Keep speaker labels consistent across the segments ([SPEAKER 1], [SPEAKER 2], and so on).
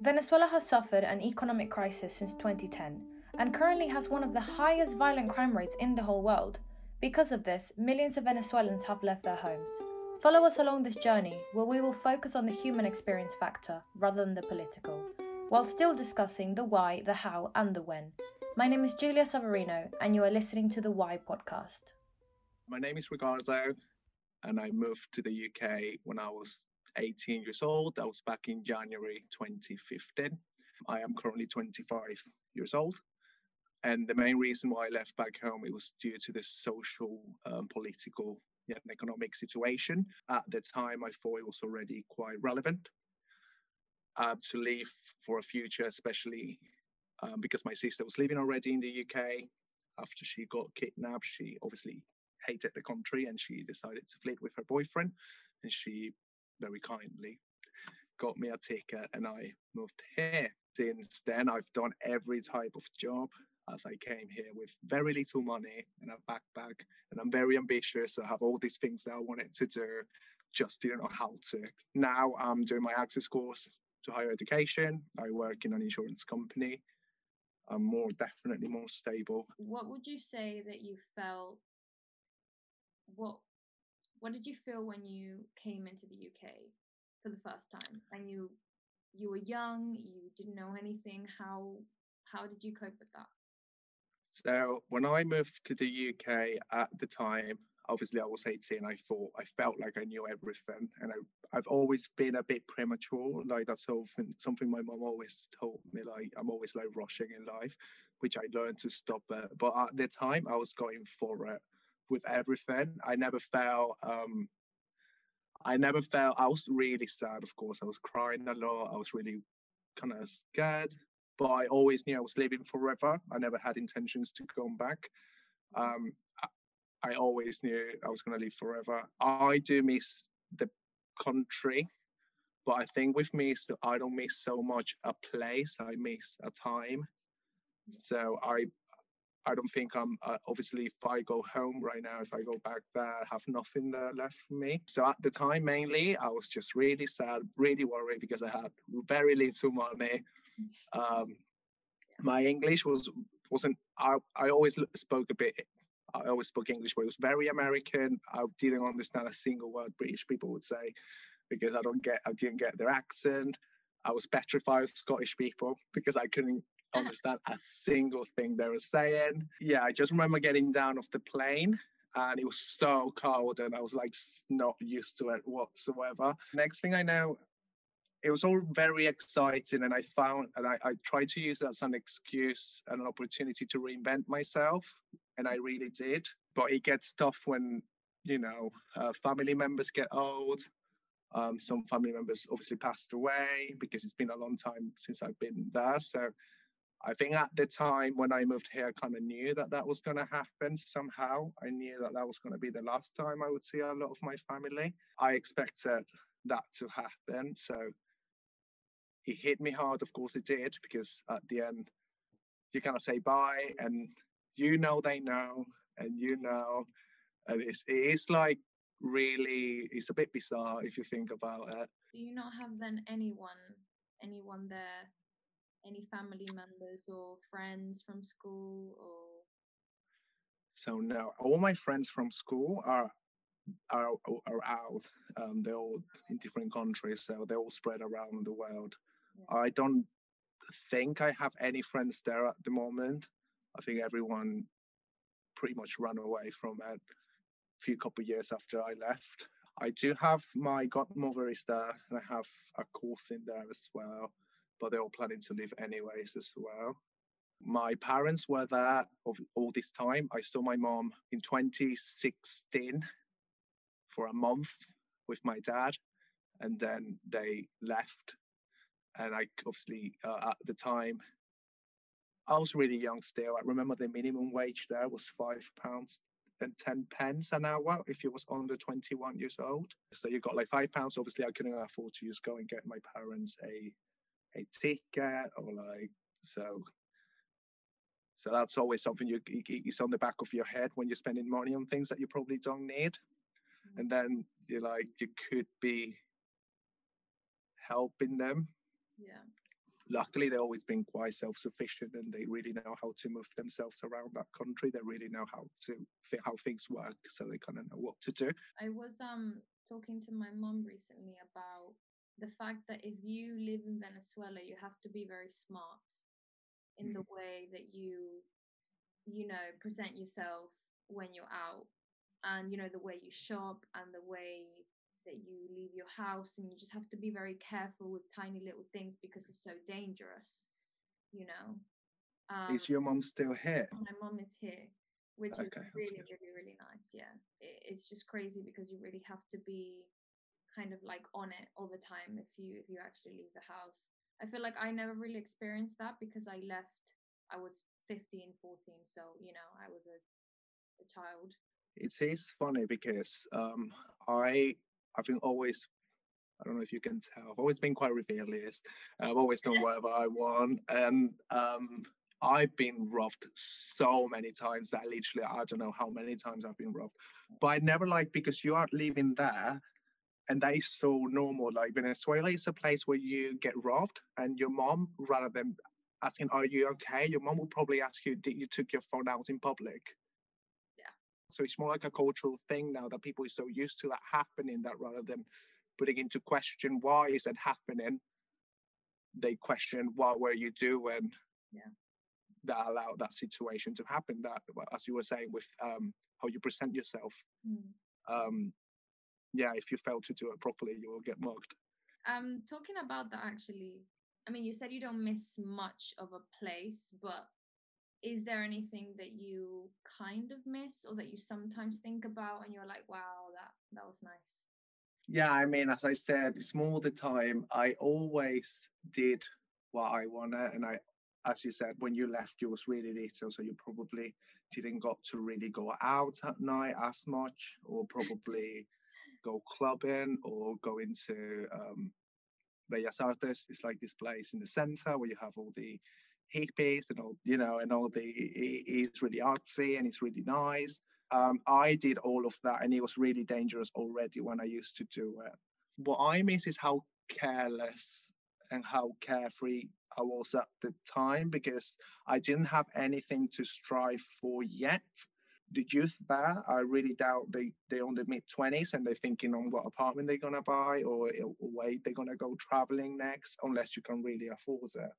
[SPEAKER 1] Venezuela has suffered an economic crisis since 2010 and currently has one of the highest violent crime rates in the whole world. Because of this, millions of Venezuelans have left their homes. Follow us along this journey where we will focus on the human experience factor rather than the political, while still discussing the why, the how, and the when. My name is Julia Savarino, and you are listening to the Why podcast.
[SPEAKER 2] My name is Ricardo, and I moved to the UK when I was 18 years old. That was back in January 2015. I am currently 25 years old. And the main reason why I left back home it was due to the social, um, political, and economic situation. At the time, I thought it was already quite relevant uh, to leave for a future, especially um, because my sister was living already in the UK. After she got kidnapped, she obviously hated the country and she decided to flee with her boyfriend. And she very kindly got me a ticket and I moved here. Since then, I've done every type of job as I came here with very little money and a backpack. And I'm very ambitious. I have all these things that I wanted to do, just didn't know how to. Now I'm doing my access course to higher education. I work in an insurance company. I'm more definitely more stable.
[SPEAKER 1] What would you say that you felt? What What did you feel when you came into the UK for the first time and you you were young, you didn't know anything? How How did you cope with that?
[SPEAKER 2] So when I moved to the UK at the time, obviously I was 18, I thought I felt like I knew everything. And I, I've always been a bit premature. Like that's something, something my mom always told me, like I'm always like rushing in life, which I learned to stop. But at the time I was going for it with everything. I never felt, um, I never felt, I was really sad, of course. I was crying a lot. I was really kind of scared but I always knew I was living forever. I never had intentions to come back. Um, I always knew I was going to live forever. I do miss the country, but I think with me, so I don't miss so much a place. I miss a time. So I, I don't think I'm uh, obviously if I go home right now, if I go back there, I have nothing there left for me. So at the time, mainly, I was just really sad, really worried because I had very little money. Um, my English was wasn't. I, I always spoke a bit. I always spoke English, but it was very American. I didn't understand a single word British people would say because I don't get. I didn't get their accent. I was petrified of Scottish people because I couldn't understand a single thing they were saying. Yeah, I just remember getting down off the plane and it was so cold and I was like not used to it whatsoever. Next thing I know, it was all very exciting and i found and I, I tried to use that as an excuse and an opportunity to reinvent myself and i really did but it gets tough when you know uh, family members get old um, some family members obviously passed away because it's been a long time since i've been there so i think at the time when i moved here i kind of knew that that was going to happen somehow i knew that that was going to be the last time i would see a lot of my family i expected that to happen so it hit me hard. Of course, it did because at the end, you kind of say bye, and you know they know, and you know, and it's it is like really it's a bit bizarre if you think about it.
[SPEAKER 1] Do you not have then anyone, anyone there, any family members or friends from school or?
[SPEAKER 2] So no, all my friends from school are are, are out. Um, they're all in different countries, so they're all spread around the world. I don't think I have any friends there at the moment. I think everyone pretty much ran away from it a few couple of years after I left. I do have my godmother is there and I have a course in there as well, but they were planning to leave anyways as well. My parents were there of all this time. I saw my mom in 2016 for a month with my dad, and then they left and I obviously uh, at the time I was really young still. I remember the minimum wage there was five pounds and 10 pence an hour if you was under 21 years old. So you got like five pounds. Obviously, I couldn't afford to just go and get my parents a a ticket or like so. So that's always something you it's on the back of your head when you're spending money on things that you probably don't need. Mm-hmm. And then you're like you could be helping them
[SPEAKER 1] yeah.
[SPEAKER 2] luckily they've always been quite self-sufficient and they really know how to move themselves around that country they really know how to how things work so they kind of know what to do
[SPEAKER 1] i was um talking to my mom recently about the fact that if you live in venezuela you have to be very smart in mm. the way that you you know present yourself when you're out and you know the way you shop and the way that you leave your house. And you just have to be very careful with tiny little things because it's so dangerous you know?
[SPEAKER 2] Um, is your mom still here?
[SPEAKER 1] my mom is here which okay, is really really really nice yeah. It, it's just crazy because you really have to be kind of like on it all the time if you if you actually leave the house i feel like i never really experienced that because i left i was 15 14 so you know i was a, a child
[SPEAKER 2] it is funny because um, I I've been always I don't know if you can tell I've always been quite rebellious. I've always done whatever I want, and um, I've been robbed so many times that literally I don't know how many times I've been robbed. But I never like because you are living there and that is so normal. Like Venezuela is a place where you get robbed, and your mom, rather than asking, Are you okay? Your mom will probably ask you, Did you took your phone out in public? Yeah. So it's more like a cultural thing now that people are so used to that happening that rather than putting into question why is that happening, they question what were you doing
[SPEAKER 1] yeah.
[SPEAKER 2] that allowed that situation to happen. That, as you were saying, with um, how you present yourself. Mm. Um, yeah, if you fail to do it properly, you will get mugged.
[SPEAKER 1] Um, talking about that, actually, I mean, you said you don't miss much of a place, but is there anything that you kind of miss or that you sometimes think about and you're like wow that that was nice
[SPEAKER 2] yeah i mean as i said it's more the time i always did what i wanted and i as you said when you left you was really little so you probably didn't got to really go out at night as much or probably go clubbing or go into um Bellas Artes. It's like this place in the center where you have all the hippies and all, you know, and all the, it's really artsy and it's really nice. Um, I did all of that and it was really dangerous already when I used to do it. What I miss is how careless and how carefree I was at the time because I didn't have anything to strive for yet. The youth there, I really doubt they, they're on the mid 20s and they're thinking on what apartment they're going to buy or where they're going to go traveling next, unless you can really afford it.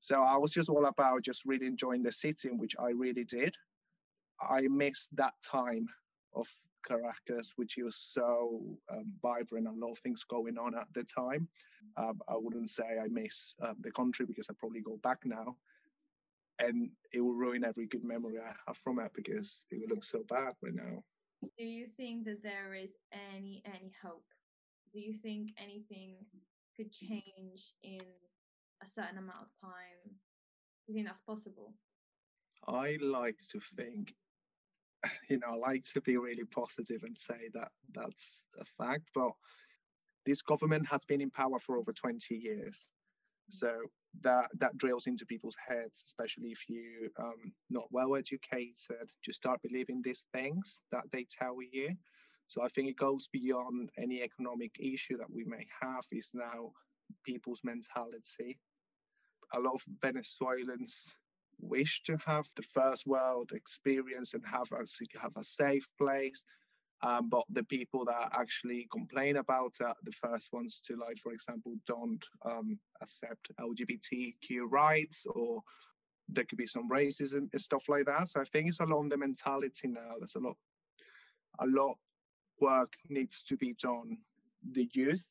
[SPEAKER 2] So I was just all about just really enjoying the city, which I really did. I missed that time of Caracas, which was so um, vibrant and a lot of things going on at the time. Um, I wouldn't say I miss uh, the country because I probably go back now, and it will ruin every good memory I have from it because it will look so bad right now.
[SPEAKER 1] Do you think that there is any any hope? Do you think anything could change in a certain amount of time? Do you think that's possible?
[SPEAKER 2] I like to think, you know, I like to be really positive and say that that's a fact, but this government has been in power for over 20 years. So that that drills into people's heads, especially if you um, not well educated, to start believing these things that they tell you. So I think it goes beyond any economic issue that we may have. Is now people's mentality. A lot of Venezuelans wish to have the first world experience and have a, have a safe place. Um, but the people that actually complain about it, the first ones to, like, for example, don't um, accept LGBTQ rights or there could be some racism and stuff like that. So I think it's along the mentality now. There's a lot, a lot work needs to be done. The youth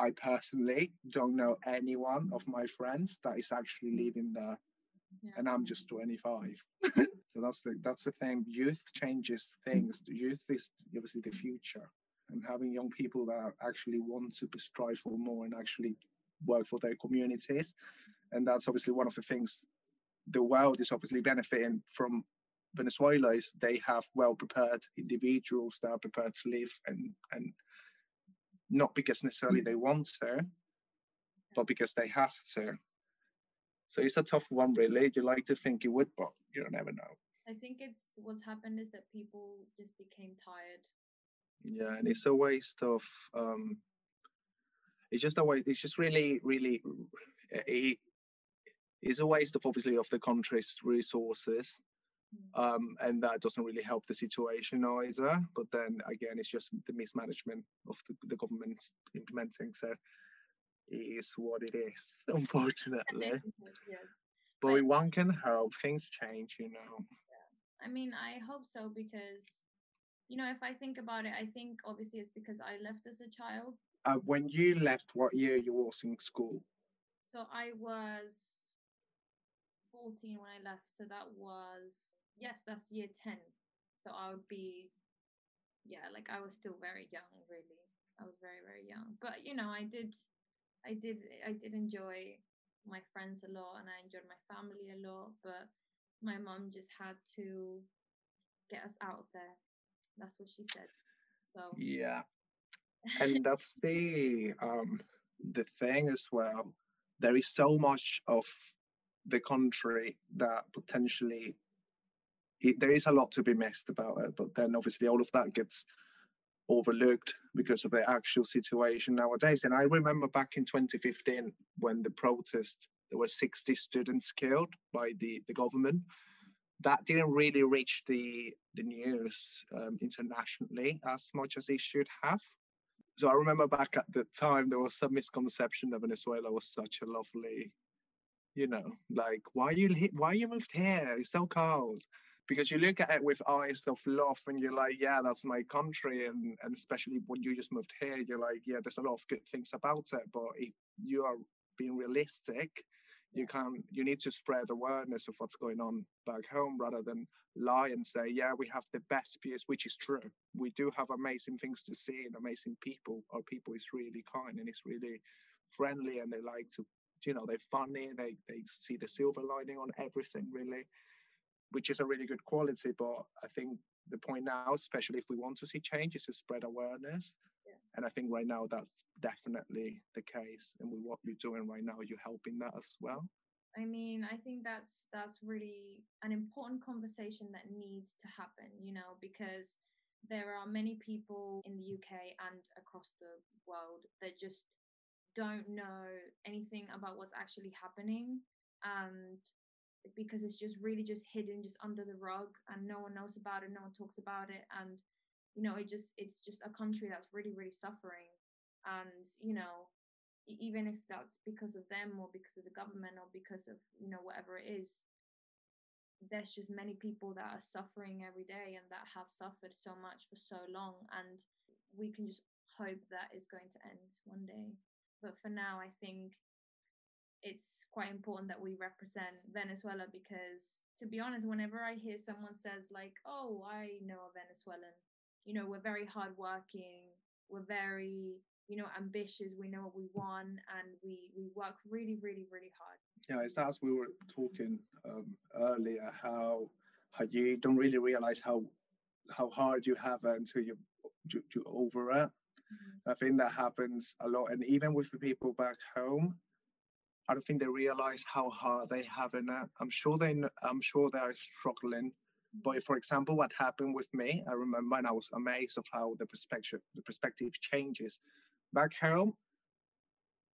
[SPEAKER 2] I personally don't know anyone of my friends that is actually living there. Yeah. And I'm just 25. so that's the that's the thing. Youth changes things. The youth is obviously the future. And having young people that actually want to strive for more and actually work for their communities. And that's obviously one of the things the world is obviously benefiting from Venezuela is they have well prepared individuals that are prepared to live and and not because necessarily they want to, but because they have to. So it's a tough one, really. You like to think you would, but you never know.
[SPEAKER 1] I think it's what's happened is that people just became tired.
[SPEAKER 2] Yeah, and it's a waste of. Um, it's just a way. It's just really, really. It, it's a waste of obviously of the country's resources
[SPEAKER 1] Mm.
[SPEAKER 2] um, and that doesn't really help the situation either. But then again, it's just the mismanagement of the, the government implementing. So it is what it is, unfortunately.
[SPEAKER 1] yes.
[SPEAKER 2] But
[SPEAKER 1] But-
[SPEAKER 2] one can hope things change, you know.
[SPEAKER 1] I mean, I hope so because, you know, if I think about it, I think obviously it's because I left as a child.
[SPEAKER 2] Uh, when you left, what year you was in school?
[SPEAKER 1] So I was 14 when I left. So that was, yes, that's year 10. So I would be, yeah, like I was still very young, really. I was very, very young. But, you know, I did, I did, I did enjoy my friends a lot and I enjoyed my family a lot. But my mom just had to get us out of there. That's what she said. So,
[SPEAKER 2] Yeah, and that's the um the thing as well. There is so much of the country that potentially it, there is a lot to be missed about it, but then obviously all of that gets overlooked because of the actual situation nowadays. And I remember back in 2015 when the protest, there were 60 students killed by the, the government. That didn't really reach the the news um, internationally as much as it should have. So I remember back at the time there was some misconception that Venezuela was such a lovely, you know, like why you why you moved here? It's so cold. Because you look at it with eyes of love and you're like, yeah, that's my country. And, and especially when you just moved here, you're like, yeah, there's a lot of good things about it. But if you are being realistic, you can you need to spread awareness of what's going on back home rather than lie and say, yeah, we have the best views, which is true. We do have amazing things to see and amazing people. Our people is really kind and it's really friendly and they like to, you know, they're funny. They they see the silver lining on everything really, which is a really good quality. But I think the point now, especially if we want to see change, is to spread awareness.
[SPEAKER 1] Yeah.
[SPEAKER 2] And I think right now that's definitely the case. And with what you're doing right now, you're helping that as well.
[SPEAKER 1] I mean, I think that's that's really an important conversation that needs to happen, you know, because there are many people in the UK and across the world that just don't know anything about what's actually happening and because it's just really just hidden just under the rug and no one knows about it no one talks about it. And you know it just it's just a country that's really really suffering. And you know even if that's because of them or because of the government or because of you know whatever it is there's just many people that are suffering every day and that have suffered so much for so long. And we can just hope that is going to end one day. But for now i think it's quite important that we represent venezuela because to be honest whenever i hear someone says like oh i know a venezuelan you know we're very hardworking we're very you know ambitious we know what we want and we we work really really really hard
[SPEAKER 2] Yeah, it's as we were talking um, earlier, how how you don't really realize how how hard you have until you you, you over it. I think that happens a lot, and even with the people back home, I don't think they realize how hard they have it. I'm sure they I'm sure they are struggling. But for example, what happened with me, I remember, and I was amazed of how the perspective the perspective changes. Back home,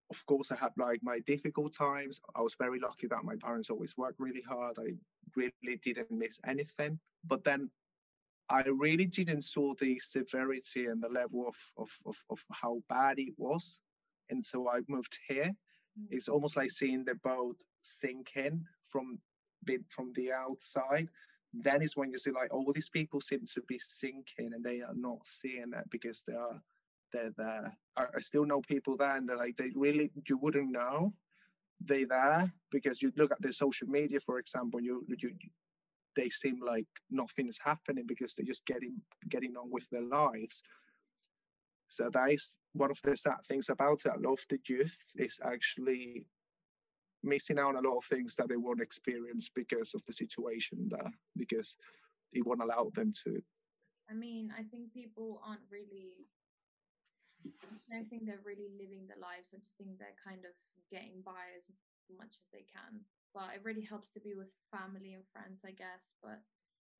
[SPEAKER 2] of course, I had like my difficult times. I was very lucky that my parents always worked really hard. I really didn't miss anything. But then I really didn't saw the severity and the level of, of, of, of how bad it was. And so I moved here.
[SPEAKER 1] Mm.
[SPEAKER 2] It's almost like seeing the boat sinking from bit from the outside. Then is when you see like all these people seem to be sinking and they are not seeing it because they are they're there. I, I still know people there and they're like they really you wouldn't know they there because you look at their social media, for example, you you they seem like nothing's happening because they're just getting getting on with their lives. So that is one of the sad things about it. A lot of the youth is actually missing out on a lot of things that they won't experience because of the situation there, because it won't allow them to.
[SPEAKER 1] I mean, I think people aren't really. I don't think they're really living their lives. I just think they're kind of getting by as much as they can. But it really helps to be with family and friends, I guess. But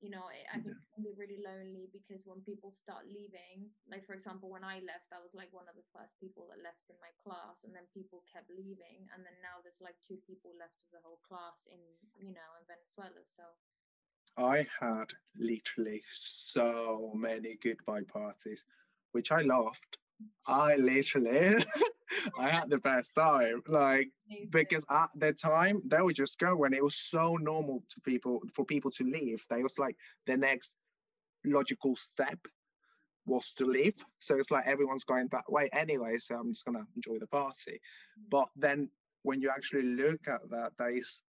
[SPEAKER 1] you know it, i think it can be really lonely because when people start leaving like for example when i left i was like one of the first people that left in my class and then people kept leaving and then now there's like two people left of the whole class in you know in venezuela so
[SPEAKER 2] I had literally so many goodbye parties, which I loved. I literally, I had the best time. Like
[SPEAKER 1] amazing.
[SPEAKER 2] because at that time they would just go when it was so normal to people for people to leave. They was like the next logical step was to leave. So it's like everyone's going that way anyway. So I'm just gonna enjoy the party. Mm. But then when you actually look at that, there is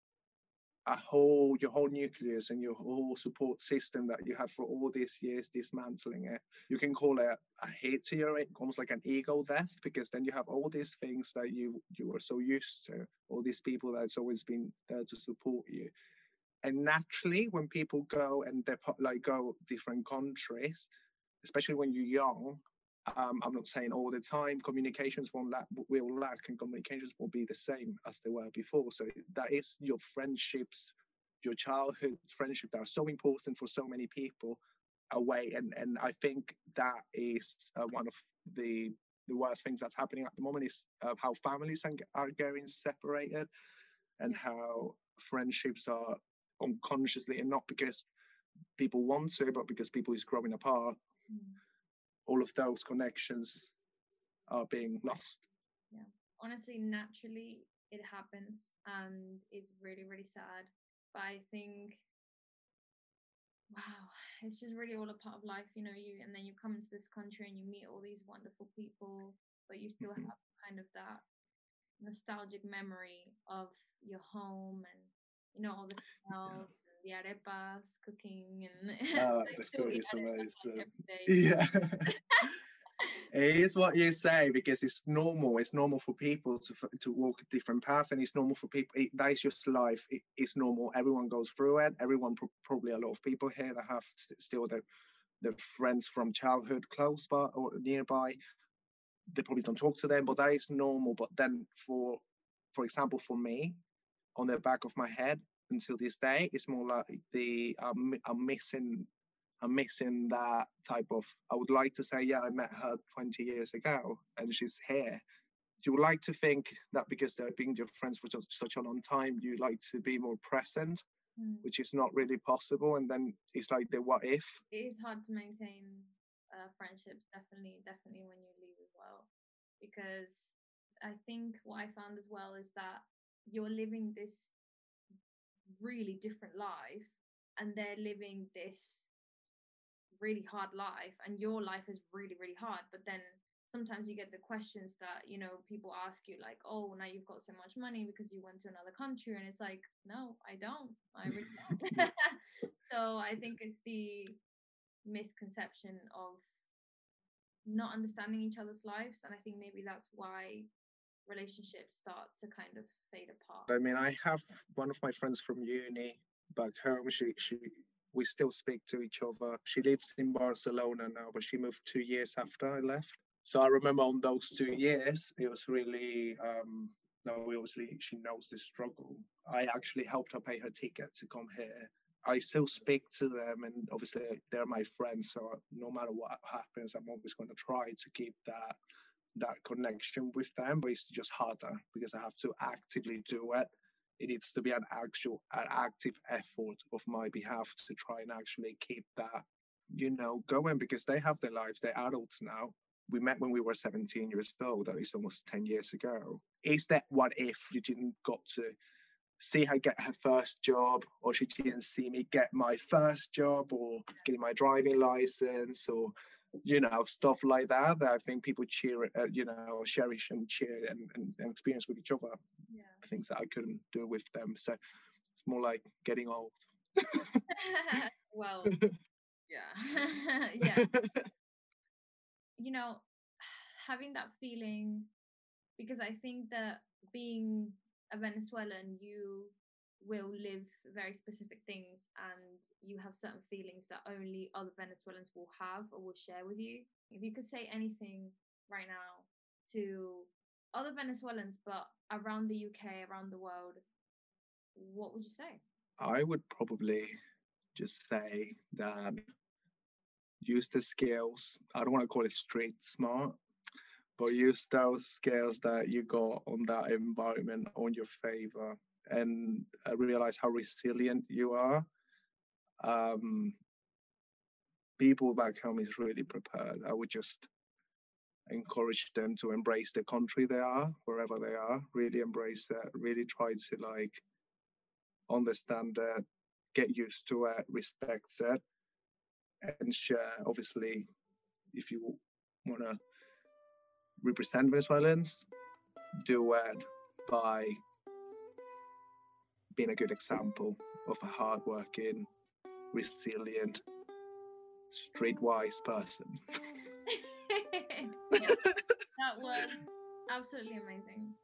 [SPEAKER 2] a whole your whole nucleus and your whole support system that you had for all these years dismantling it. You can call it a hate to your almost like an ego death because then you have all these things that you you were so used to all these people that's always been there to support you. And naturally when people go and they like go different countries especially when you're young um, I'm not saying all the time communications won't lack, will lack and communications will be the same as they were before. So that is your friendships, your childhood friendship that are so important for so many people away. And, and I think that is uh, one of the, the worst things that's happening at the moment is uh, how families are getting separated and how friendships are unconsciously and not because people want to, but because people is growing apart. Mm all of those connections are being lost.
[SPEAKER 1] Yeah, honestly, naturally it happens and it's really, really sad. But I think, wow, it's just really all a part of life, you know. You and then you come into this country and you meet all these wonderful people, but you still mm-hmm. have kind of that nostalgic memory of your home and you know all the smells the arepas cooking and
[SPEAKER 2] oh, is amazing. Yeah. it is what you say because it's normal. It's normal for people to to walk a different path, and it's normal for people. It, that is just life. It, it's normal. Everyone goes through it. Everyone, probably a lot of people here that have still their their friends from childhood close by or nearby. They probably don't talk to them, but that is normal. But then, for for example, for me, on the back of my head, until this day. It's more like the I'm, I'm missing I'm missing that type of. I would like to say, yeah, I met her 20 years ago and she's here. You would like to think that because they're being your friends for such a long time, you like to be more present, mm. which is not really possible. And then it's like the what if.
[SPEAKER 1] It is hard to maintain uh, friendships, definitely, definitely when you leave as well, because I think what I found as well is that you're living this really different life and they're living this really hard life and your life is really really hard. But then sometimes you get the questions that you know people ask you like oh now you've got so much money because you went to another country and it's like no i don't. I really don't. So i think it's the misconception of not understanding each other's lives and i think maybe that's why relationships start to kind of fade apart?
[SPEAKER 2] I mean, I have one of my friends from uni back home. She she we still speak to each other. She lives in Barcelona now, but she moved two years after I left. So I remember on those two years, it was really um, no, obviously she knows the struggle. I actually helped her pay her ticket to come here. I still speak to them, and obviously they're my friends. So no matter what happens, I'm always going to try to keep that that connection with them, but it's just harder because I have to actively do it. It needs to be an actual, an active effort of my behalf to try and actually keep that, you know, going because they have their lives. They're adults now. We met when we were 17 years old. That is almost 10 years ago. Is that what if you didn't got to see her get her first job or she didn't see me get my first job or getting my driving license or you know stuff like that that i think people cheer uh, you know cherish and cheer and, and, and, experience with each other.
[SPEAKER 1] Yeah.
[SPEAKER 2] things that i couldn't do with them. So it's more like getting old.
[SPEAKER 1] Well yeah. Yeah. You know having that feeling because i think that being a venezuelan you will live very specific things and you have certain feelings that only other Venezuelans will have or will share with you. If you could say anything right now to other Venezuelans, but around the UK, around the world, what would you say?
[SPEAKER 2] I would probably just say that use the skills. I don't want to call it street smart, but use those skills that you got on that environment on your favor and uh, realize how resilient you are. Um, people back home is really prepared. I would just encourage them to embrace the country they are, wherever they are, really embrace that, really try to like understand that, get used to it, respect that, and share. Obviously, if you want to represent Venezuelans, do it by being a good example of a hardworking, resilient, streetwise person.
[SPEAKER 1] that was absolutely amazing.